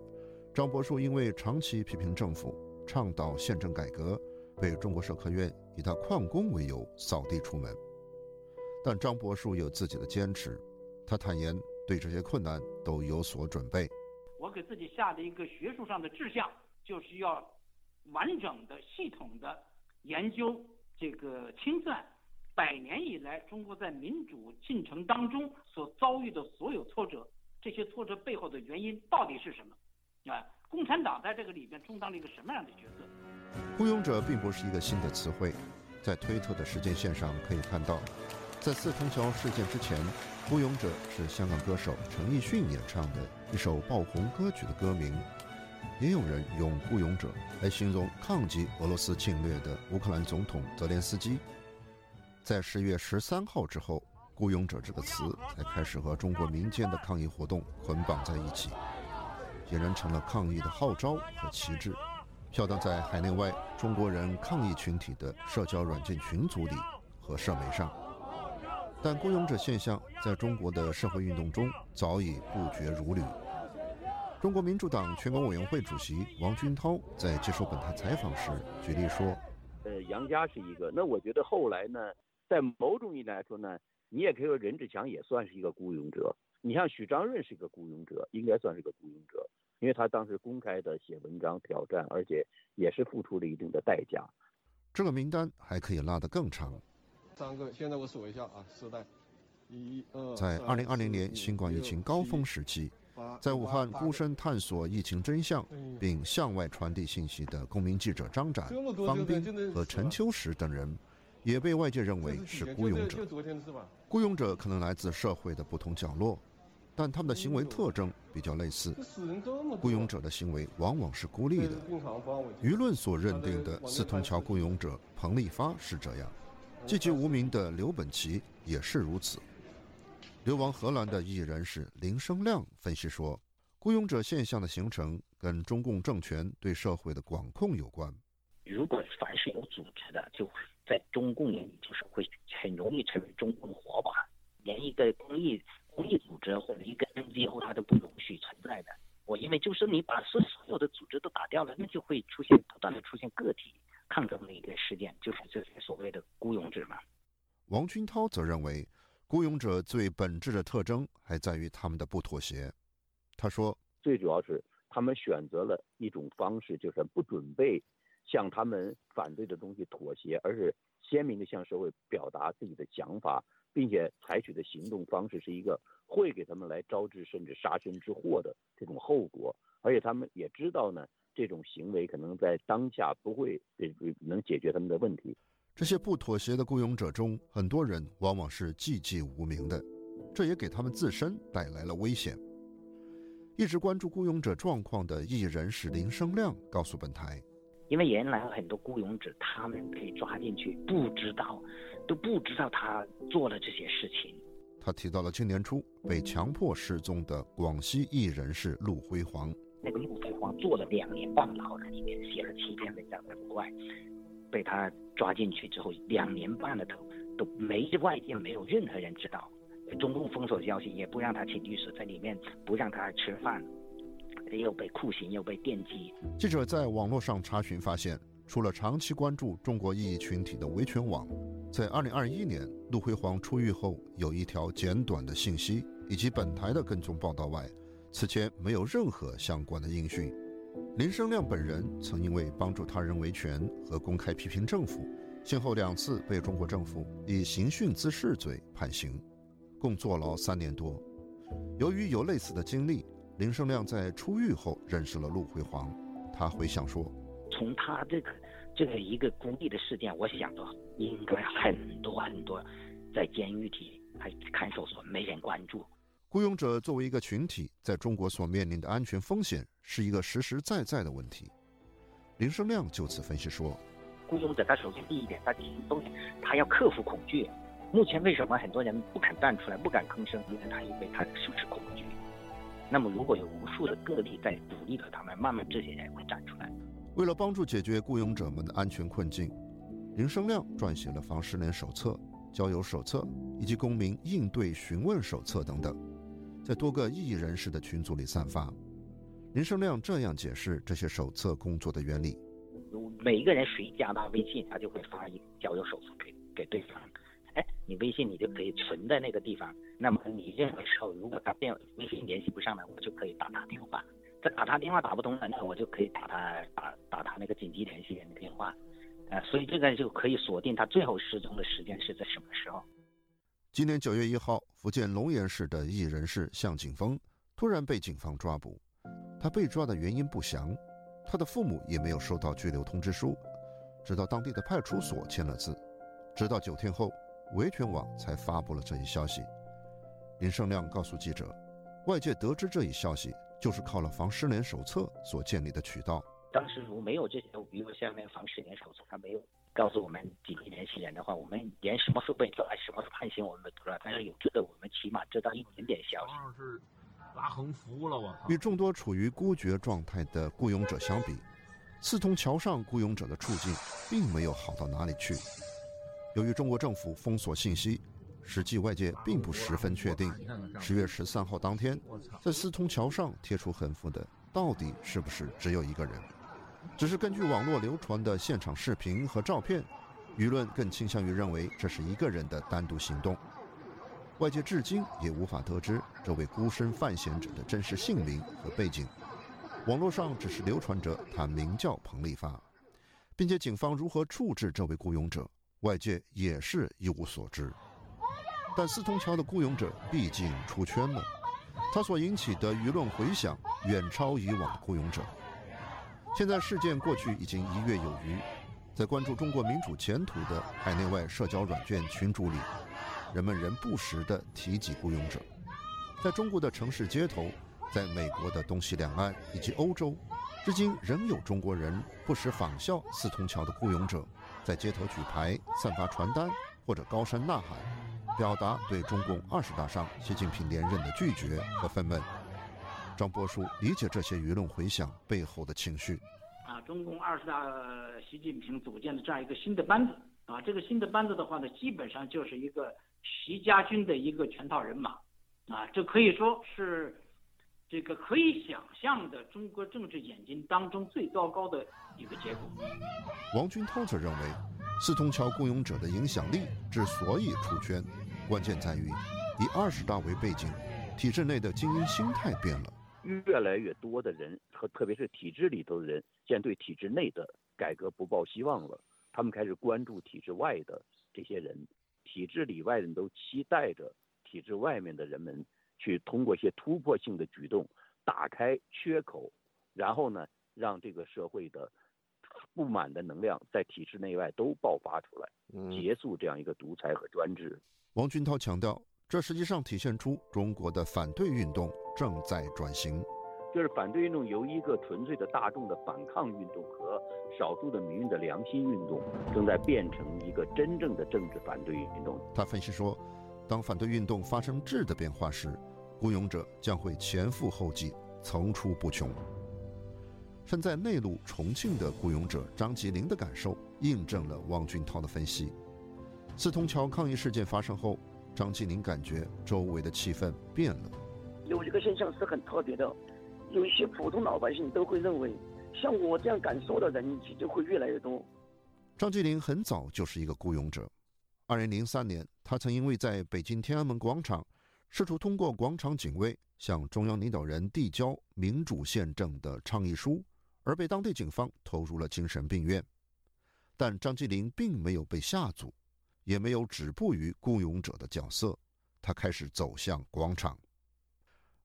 张伯树因为长期批评政府、倡导宪政改革，被中国社科院以他旷工为由扫地出门。但张伯树有自己的坚持，他坦言对这些困难都有所准备。给自己下的一个学术上的志向，就是要完整的、系统的研究这个清算百年以来中国在民主进程当中所遭遇的所有挫折，这些挫折背后的原因到底是什么？啊，共产党在这个里边充当了一个什么样的角色？雇佣者并不是一个新的词汇，在推特的时间线上可以看到，在四通桥事件之前，雇佣者是香港歌手陈奕迅演唱的一首爆红歌曲的歌名。也有人用“雇佣者”来形容抗击俄罗斯侵略的乌克兰总统泽连斯基。在十月十三号之后，“雇佣者”这个词才开始和中国民间的抗议活动捆绑在一起，俨然成了抗议的号召和旗帜，飘荡在海内外中国人抗议群体的社交软件群组里和社媒上。但“雇佣者”现象在中国的社会运动中早已不绝如缕。中国民主党全国委员会主席王军涛在接受本台采访时举例说：“呃，杨家是一个。那我觉得后来呢，在某种意义来说呢，你也可以说任志强也算是一个雇佣者。你像许章润是一个雇佣者，应该算是个雇佣者，因为他当时公开的写文章挑战，而且也是付出了一定的代价。这个名单还可以拉得更长。三个，现在我数一下啊，时代，一、二，在二零二零年新冠疫情高峰时期。”在武汉孤身探索疫情真相，并向外传递信息的公民记者张展、方斌和陈秋实等人，也被外界认为是孤勇者。孤勇者可能来自社会的不同角落，但他们的行为特征比较类似。孤勇者的行为往往是孤立的。舆论所认定的四通桥孤勇者彭立发是这样，寂寂无名的刘本奇也是如此。流亡荷兰的异议人士林生亮分析说，雇佣者现象的形成跟中共政权对社会的管控有关。如果凡是有组织的，就在中共眼里就是会很容易成为中共的活靶，连一个公益公益组织或者一个 NGO 它都不容许存在的。我因为就是你把所所有的组织都打掉了，那就会出现不断的出现个体抗争的一个事件，就是这些所谓的雇佣者嘛。王军涛则认为。雇佣者最本质的特征还在于他们的不妥协。他说：“最主要是他们选择了一种方式，就是不准备向他们反对的东西妥协，而是鲜明的向社会表达自己的想法，并且采取的行动方式是一个会给他们来招致甚至杀身之祸的这种后果。而且他们也知道呢，这种行为可能在当下不会能解决他们的问题。”这些不妥协的雇佣者中，很多人往往是寂寂无名的，这也给他们自身带来了危险。一直关注雇佣者状况的艺人是林生亮告诉本台：“因为原来很多雇佣者，他们被抓进去，不知道，都不知道他做了这些事情。”他提到了今年初被强迫失踪的广西艺人是陆辉煌。那个陆辉煌坐了两年半牢，在里面写了七篇文章在国外。被他抓进去之后，两年半了都都没外界没有任何人知道，中共封锁消息，也不让他请律师，在里面不让他吃饭，又被酷刑，又被电击。记者在网络上查询发现，除了长期关注中国异议群体的维权网，在二零二一年陆辉煌出狱后有一条简短的信息以及本台的跟踪报道外，此前没有任何相关的音讯。林生亮本人曾因为帮助他人维权和公开批评政府，先后两次被中国政府以刑讯滋事罪判刑，共坐牢三年多。由于有类似的经历，林生亮在出狱后认识了陆辉煌。他回想说：“从他这个这个一个孤立的事件，我想到应该很多很多在监狱里还看守所没人关注。”雇佣者作为一个群体，在中国所面临的安全风险是一个实实在在的问题。林生亮就此分析说：“雇佣者他首先第一点，他第一风险，他要克服恐惧。目前为什么很多人不肯站出来、不敢吭声？因为他因为他是不是恐惧？那么如果有无数的个例在鼓励着他们，慢慢这些人会站出来。为了帮助解决雇佣者们的安全困境，林生亮撰写了防失联手册、交友手册以及公民应对询问手册等等。”在多个异议人士的群组里散发。林生亮这样解释这些手册工作的原理：每一个人谁加他微信，他就会发一交友手册给给对方。哎，你微信你就可以存在那个地方。那么你任何时候，如果他电微信联系不上了，我就可以打他电话。再打他电话打不通了，那我就可以打他打打他那个紧急联系人的电话。呃，所以这个就可以锁定他最后失踪的时间是在什么时候。今年九月一号，福建龙岩市的艺人士向景峰突然被警方抓捕。他被抓的原因不详，他的父母也没有收到拘留通知书，直到当地的派出所签了字，直到九天后，维权网才发布了这一消息。林胜亮告诉记者，外界得知这一消息，就是靠了防失联手册所建立的渠道。当时如没有这些，比如下面防失联手册，他没有告诉我们紧急联系人的话，我们连什么时候被抓、什么时候判刑我们都不知道。但是有这个，我们起码知道一点点消息。是拉横幅了，我与众多处于孤绝状态的雇佣者相比，四通桥上雇佣者的处境并没有好到哪里去。由于中国政府封锁信息，实际外界并不十分确定，十月十三号当天在四通桥上贴出横幅的到底是不是只有一个人。只是根据网络流传的现场视频和照片，舆论更倾向于认为这是一个人的单独行动。外界至今也无法得知这位孤身犯险者的真实姓名和背景，网络上只是流传着他名叫彭立发，并且警方如何处置这位雇佣者，外界也是一无所知。但四通桥的雇佣者毕竟出圈了，他所引起的舆论回响远超以往的雇佣者。现在事件过去已经一月有余，在关注中国民主前途的海内外社交软件群组里，人们仍不时地提及雇佣者。在中国的城市街头，在美国的东西两岸以及欧洲，至今仍有中国人不时仿效四通桥的雇佣者，在街头举牌、散发传单或者高声呐喊，表达对中共二十大上习近平连任的拒绝和愤懑。张波叔理解这些舆论回响背后的情绪。啊，中共二十大，习近平组建的这样一个新的班子啊，这个新的班子的话呢，基本上就是一个习家军的一个全套人马啊，这可以说是这个可以想象的中国政治演进当中最糟糕的一个结果。王军涛则认为，四通桥雇佣者的影响力之所以出圈，关键在于以二十大为背景，体制内的精英心态变了。越来越多的人和特别是体制里头的人，现在对体制内的改革不抱希望了。他们开始关注体制外的这些人，体制里外人都期待着体制外面的人们去通过一些突破性的举动打开缺口，然后呢，让这个社会的不满的能量在体制内外都爆发出来，结束这样一个独裁和专制。王军涛强调。这实际上体现出中国的反对运动正在转型，就是反对运动由一个纯粹的大众的反抗运动和少数的民运的良心运动，正在变成一个真正的政治反对运动。他分析说，当反对运动发生质的变化时，雇佣者将会前赴后继，层出不穷。身在内陆重庆的雇佣者张吉林的感受，印证了汪俊涛的分析。四通桥抗议事件发生后。张吉林感觉周围的气氛变了，有一个现象是很特别的，有一些普通老百姓都会认为，像我这样敢说的人就会越来越多。张继林很早就是一个孤勇者，二零零三年，他曾因为在北京天安门广场试图通过广场警卫向中央领导人递交民主宪政的倡议书，而被当地警方投入了精神病院。但张继林并没有被吓阻。也没有止步于雇佣者的角色，他开始走向广场。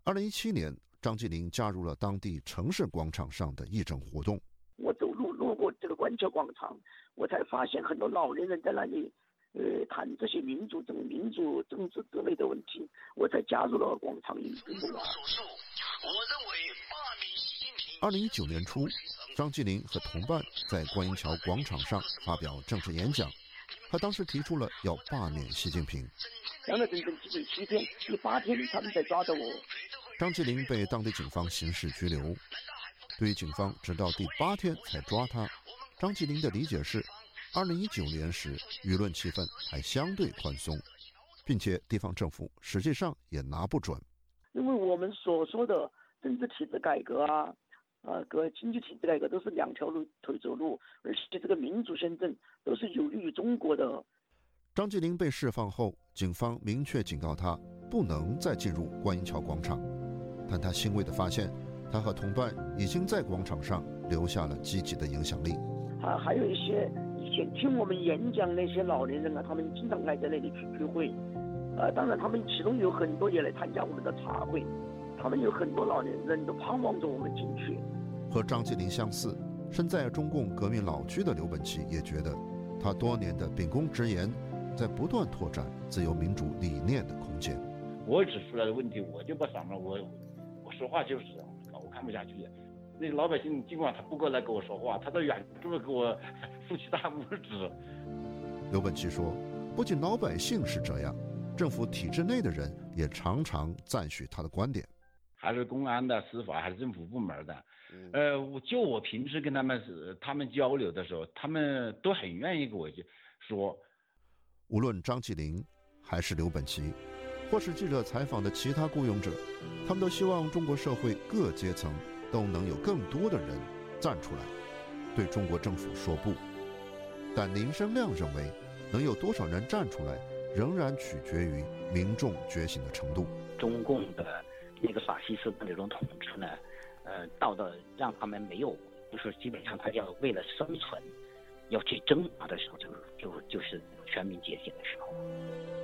二零一七年，张继林加入了当地城市广场上的义诊活动。我走路路过这个观桥广场，我才发现很多老年人在那里，呃，谈这些民主政、民主政治之类的问题，我才加入了广场运动。二零一九年初，张继林和同伴在观音桥广场上发表政治演讲。他当时提出了要罢免习近平。讲了整整七七天，第八天他们才抓到我。张继林被当地警方刑事拘留。对于警方直到第八天才抓他，张继林的理解是：二零一九年时舆论气氛还相对宽松，并且地方政府实际上也拿不准。因为我们所说的政治体制改革啊。啊，各经济体制改革都是两条路腿走路，而且这个民主宪政都是有利于中国的。张继林被释放后，警方明确警告他不能再进入观音桥广场，但他欣慰地发现，他和同伴已经在广场上留下了积极的影响力。啊还有一些以前听我们演讲那些老年人啊，他们经常来在那里去聚会，啊，当然他们其中有很多也来参加我们的茶会。他们有很多老年人都盼望着我们进去。和张继林相似，身在中共革命老区的刘本奇也觉得，他多年的秉公直言，在不断拓展自由民主理念的空间。我指出来的问题，我就不闪了，我我说话就是这样，我看不下去。那老百姓尽管他不过来跟我说话，他都远处给我 竖起大拇指。刘本奇说，不仅老百姓是这样，政府体制内的人也常常赞许他的观点。还是公安的、司法还是政府部门的，呃，我就我平时跟他们是他们交流的时候，他们都很愿意跟我去说。无论张继林还是刘本奇，或是记者采访的其他雇佣者，他们都希望中国社会各阶层都能有更多的人站出来，对中国政府说不。但林生亮认为，能有多少人站出来，仍然取决于民众觉醒的程度。中共的。那个法西斯的那种统治呢，呃，到的让他们没有，就是基本上他要为了生存，要去挣扎的时候，就就就是全民觉醒的时候。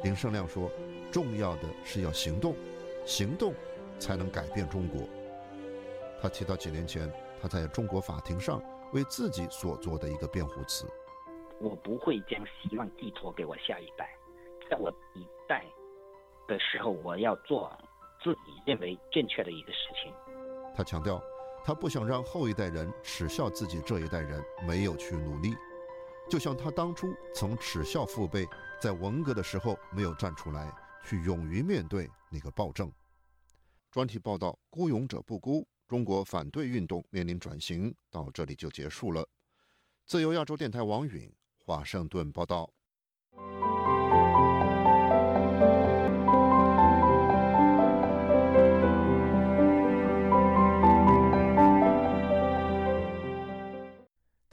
林胜亮说：“重要的是要行动，行动才能改变中国。”他提到几年前他在中国法庭上为自己所做的一个辩护词：“我不会将希望寄托给我下一代，在我一代的时候，我要做。”自己认为正确的一个事情。他强调，他不想让后一代人耻笑自己这一代人没有去努力，就像他当初曾耻笑父辈在文革的时候没有站出来，去勇于面对那个暴政。专题报道：孤勇者不孤，中国反对运动面临转型。到这里就结束了。自由亚洲电台王允华盛顿报道。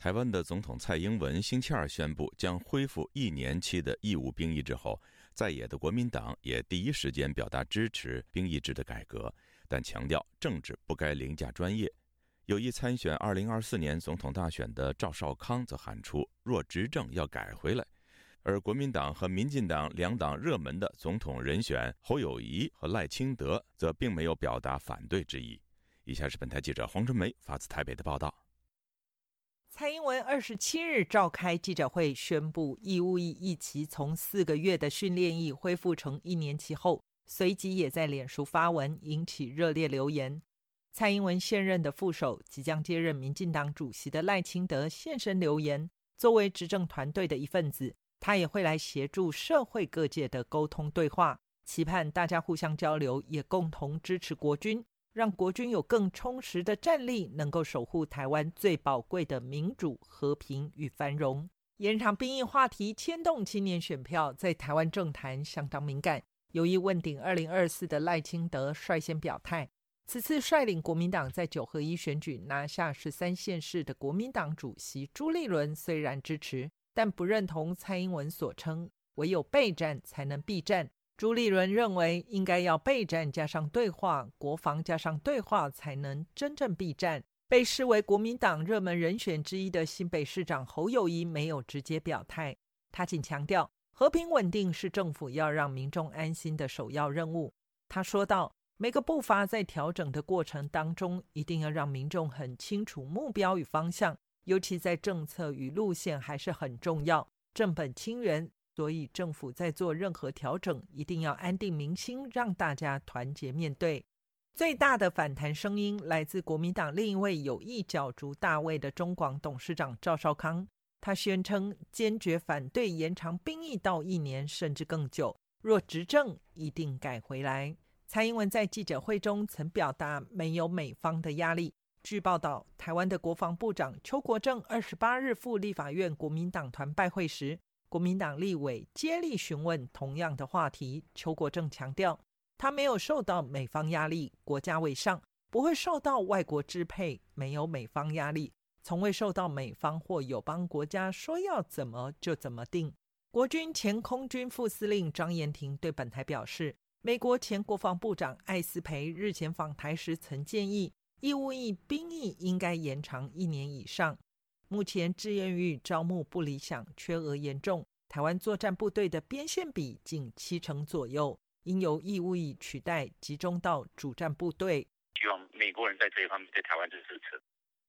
台湾的总统蔡英文星期二宣布将恢复一年期的义务兵役之后，在野的国民党也第一时间表达支持兵役制的改革，但强调政治不该凌驾专业。有意参选二零二四年总统大选的赵少康则喊出若执政要改回来，而国民党和民进党两党热门的总统人选侯友谊和赖清德则并没有表达反对之意。以下是本台记者黄春梅发自台北的报道。蔡英文二十七日召开记者会，宣布义务役一期从四个月的训练役恢复成一年期后，随即也在脸书发文，引起热烈留言。蔡英文现任的副手、即将接任民进党主席的赖清德现身留言，作为执政团队的一份子，他也会来协助社会各界的沟通对话，期盼大家互相交流，也共同支持国军。让国军有更充实的战力，能够守护台湾最宝贵的民主、和平与繁荣。延长兵役话题牵动青年选票，在台湾政坛相当敏感。有意问鼎二零二四的赖清德率先表态，此次率领国民党在九合一选举拿下十三县市的国民党主席朱立伦虽然支持，但不认同蔡英文所称唯有备战才能避战。朱立伦认为，应该要备战加上对话，国防加上对话，才能真正避战。被视为国民党热门人选之一的新北市长侯友谊没有直接表态，他仅强调和平稳定是政府要让民众安心的首要任务。他说道：“每个步伐在调整的过程当中，一定要让民众很清楚目标与方向，尤其在政策与路线还是很重要，正本清源。”所以，政府在做任何调整，一定要安定民心，让大家团结面对。最大的反弹声音来自国民党另一位有意角逐大位的中广董事长赵少康，他宣称坚决反对延长兵役到一年甚至更久，若执政一定改回来。蔡英文在记者会中曾表达没有美方的压力。据报道，台湾的国防部长邱国正二十八日赴立法院国民党团拜会时。国民党立委接力询问同样的话题，邱国正强调，他没有受到美方压力，国家为上，不会受到外国支配，没有美方压力，从未受到美方或友邦国家说要怎么就怎么定。国军前空军副司令张延廷对本台表示，美国前国防部长艾斯培日前访台时曾建议，义务役兵役应该延长一年以上。目前志愿役招募不理想，缺额严重。台湾作战部队的编线比近七成左右，应由义务役取代，集中到主战部队。希望美国人在这一方面对台湾的支持，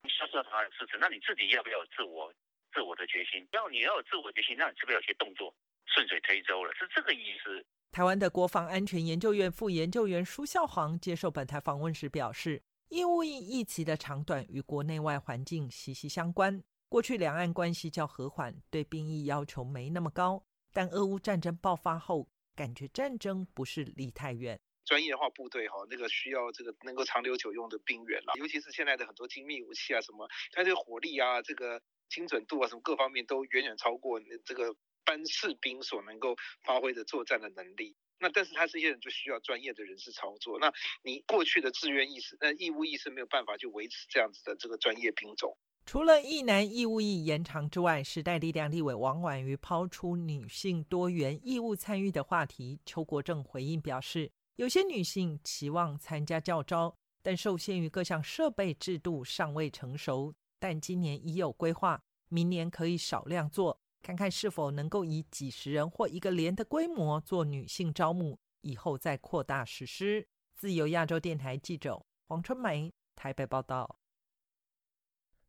需要台湾支持，那你自己要不要有自我、自我的决心？要你要有自我决心，那你是不是要有些动作，顺水推舟了？是这个意思。台湾的国防安全研究院副研究员舒孝煌接受本台访问时表示，义务役役期的长短与国内外环境息息相关。过去两岸关系较和缓，对兵役要求没那么高，但俄乌战争爆发后，感觉战争不是离太远。专业化部队哈，那个需要这个能够长留久用的兵员了，尤其是现在的很多精密武器啊，什么它这个火力啊，这个精准度啊，什么各方面都远远超过这个班士兵所能够发挥的作战的能力。那但是他这些人就需要专业的人士操作。那你过去的志愿意识、那义务意识没有办法去维持这样子的这个专业兵种。除了一男义务役延长之外，时代力量立委王婉瑜抛出女性多元义务参与的话题。邱国正回应表示。有些女性期望参加教招，但受限于各项设备制度尚未成熟。但今年已有规划，明年可以少量做，看看是否能够以几十人或一个连的规模做女性招募，以后再扩大实施。自由亚洲电台记者黄春梅台北报道。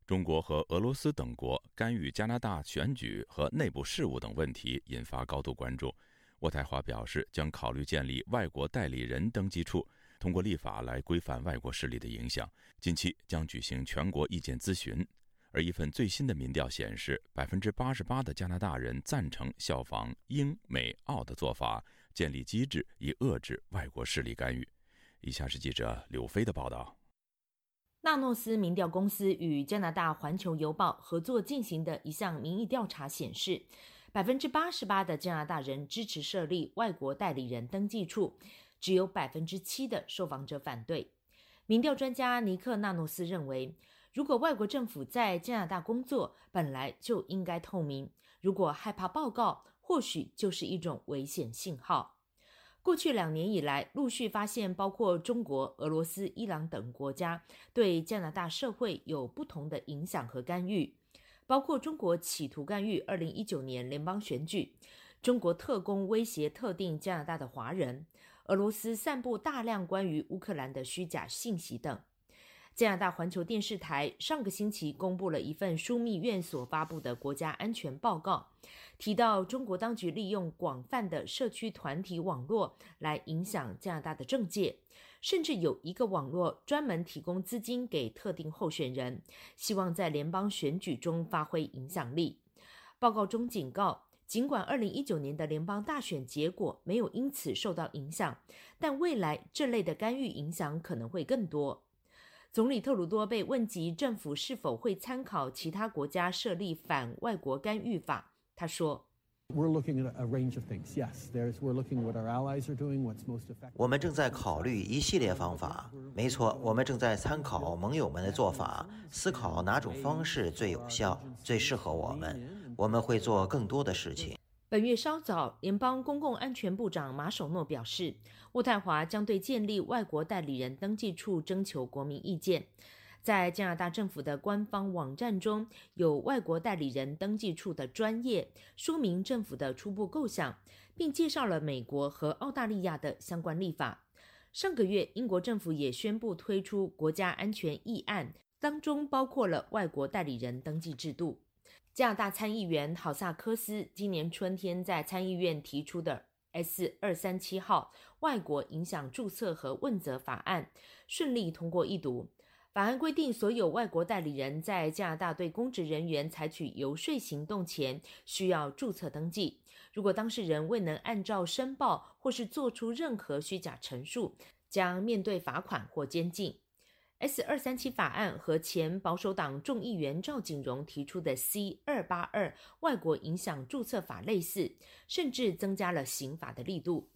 中国和俄罗斯等国干预加拿大选举和内部事务等问题，引发高度关注。渥太华表示，将考虑建立外国代理人登记处，通过立法来规范外国势力的影响。近期将举行全国意见咨询。而一份最新的民调显示，百分之八十八的加拿大人赞成效仿英美澳的做法，建立机制以遏制外国势力干预。以下是记者柳飞的报道。纳诺斯民调公司与加拿大《环球邮报》合作进行的一项民意调查显示。百分之八十八的加拿大人支持设立外国代理人登记处，只有百分之七的受访者反对。民调专家尼克纳诺斯认为，如果外国政府在加拿大工作，本来就应该透明。如果害怕报告，或许就是一种危险信号。过去两年以来，陆续发现包括中国、俄罗斯、伊朗等国家对加拿大社会有不同的影响和干预。包括中国企图干预二零一九年联邦选举，中国特工威胁特定加拿大的华人，俄罗斯散布大量关于乌克兰的虚假信息等。加拿大环球电视台上个星期公布了一份枢密院所发布的国家安全报告，提到中国当局利用广泛的社区团体网络来影响加拿大的政界。甚至有一个网络专门提供资金给特定候选人，希望在联邦选举中发挥影响力。报告中警告，尽管2019年的联邦大选结果没有因此受到影响，但未来这类的干预影响可能会更多。总理特鲁多被问及政府是否会参考其他国家设立反外国干预法，他说。我们正在考虑一系列方法。没错，我们正在参考盟友们的做法，思考哪种方式最有效、最适合我们。我们会做更多的事情。本月稍早，联邦公共安全部长马首诺表示，渥太华将对建立外国代理人登记处征求国民意见。在加拿大政府的官方网站中有外国代理人登记处的专业说明政府的初步构想，并介绍了美国和澳大利亚的相关立法。上个月，英国政府也宣布推出国家安全议案，当中包括了外国代理人登记制度。加拿大参议员郝萨科斯今年春天在参议院提出的 S 二三七号外国影响注册和问责法案顺利通过一读。法案规定，所有外国代理人在加拿大对公职人员采取游说行动前，需要注册登记。如果当事人未能按照申报或是做出任何虚假陈述，将面对罚款或监禁。S 二三七法案和前保守党众议员赵景荣提出的 C 二八二外国影响注册法类似，甚至增加了刑法的力度。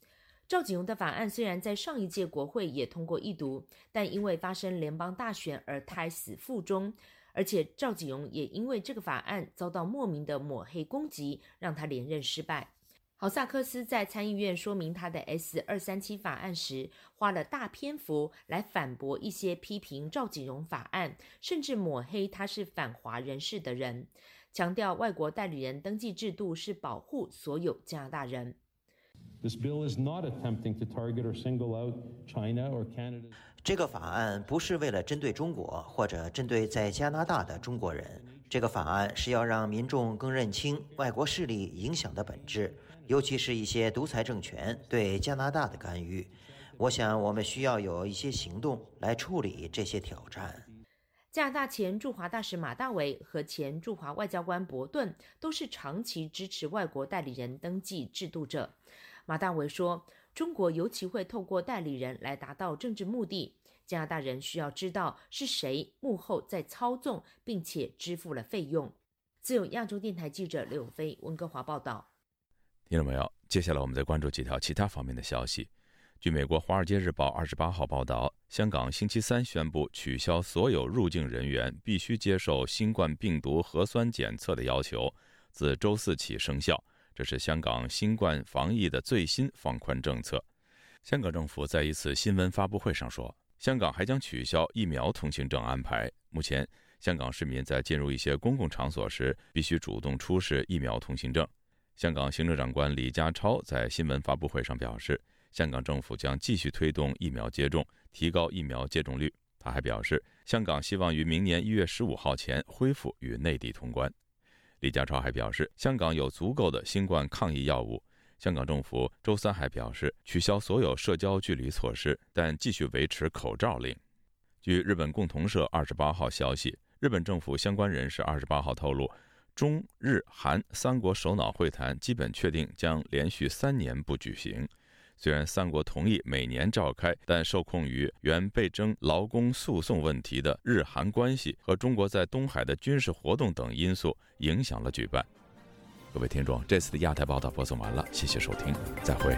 赵景荣的法案虽然在上一届国会也通过一读，但因为发生联邦大选而胎死腹中，而且赵景荣也因为这个法案遭到莫名的抹黑攻击，让他连任失败。豪萨克斯在参议院说明他的 S 二三七法案时，花了大篇幅来反驳一些批评赵景荣法案，甚至抹黑他是反华人士的人，强调外国代理人登记制度是保护所有加拿大人。This bill is not attempting to target or single out China or Canada. 这个法案不是为了针对中国或者针对在加拿大的中国人。这个法案是要让民众更认清外国势力影响的本质，尤其是一些独裁政权对加拿大的干预。我想，我们需要有一些行动来处理这些挑战。加拿大前驻华大使马大维和前驻华外交官伯顿都是长期支持外国代理人登记制度者。马大维说：“中国尤其会透过代理人来达到政治目的。加拿大人需要知道是谁幕后在操纵，并且支付了费用。”自由亚洲电台记者刘永飞温哥华报道。听众朋友？接下来我们再关注几条其他方面的消息。据美国《华尔街日报》二十八号报道，香港星期三宣布取消所有入境人员必须接受新冠病毒核酸检测的要求，自周四起生效。这是香港新冠防疫的最新放宽政策。香港政府在一次新闻发布会上说，香港还将取消疫苗通行证安排。目前，香港市民在进入一些公共场所时必须主动出示疫苗通行证。香港行政长官李家超在新闻发布会上表示。香港政府将继续推动疫苗接种，提高疫苗接种率。他还表示，香港希望于明年一月十五号前恢复与内地通关。李家超还表示，香港有足够的新冠抗疫药物。香港政府周三还表示，取消所有社交距离措施，但继续维持口罩令。据日本共同社二十八号消息，日本政府相关人士二十八号透露，中日韩三国首脑会谈基本确定将连续三年不举行。虽然三国同意每年召开，但受控于原被征劳工诉讼问题的日韩关系和中国在东海的军事活动等因素，影响了举办。各位听众，这次的亚太报道播送完了，谢谢收听，再会。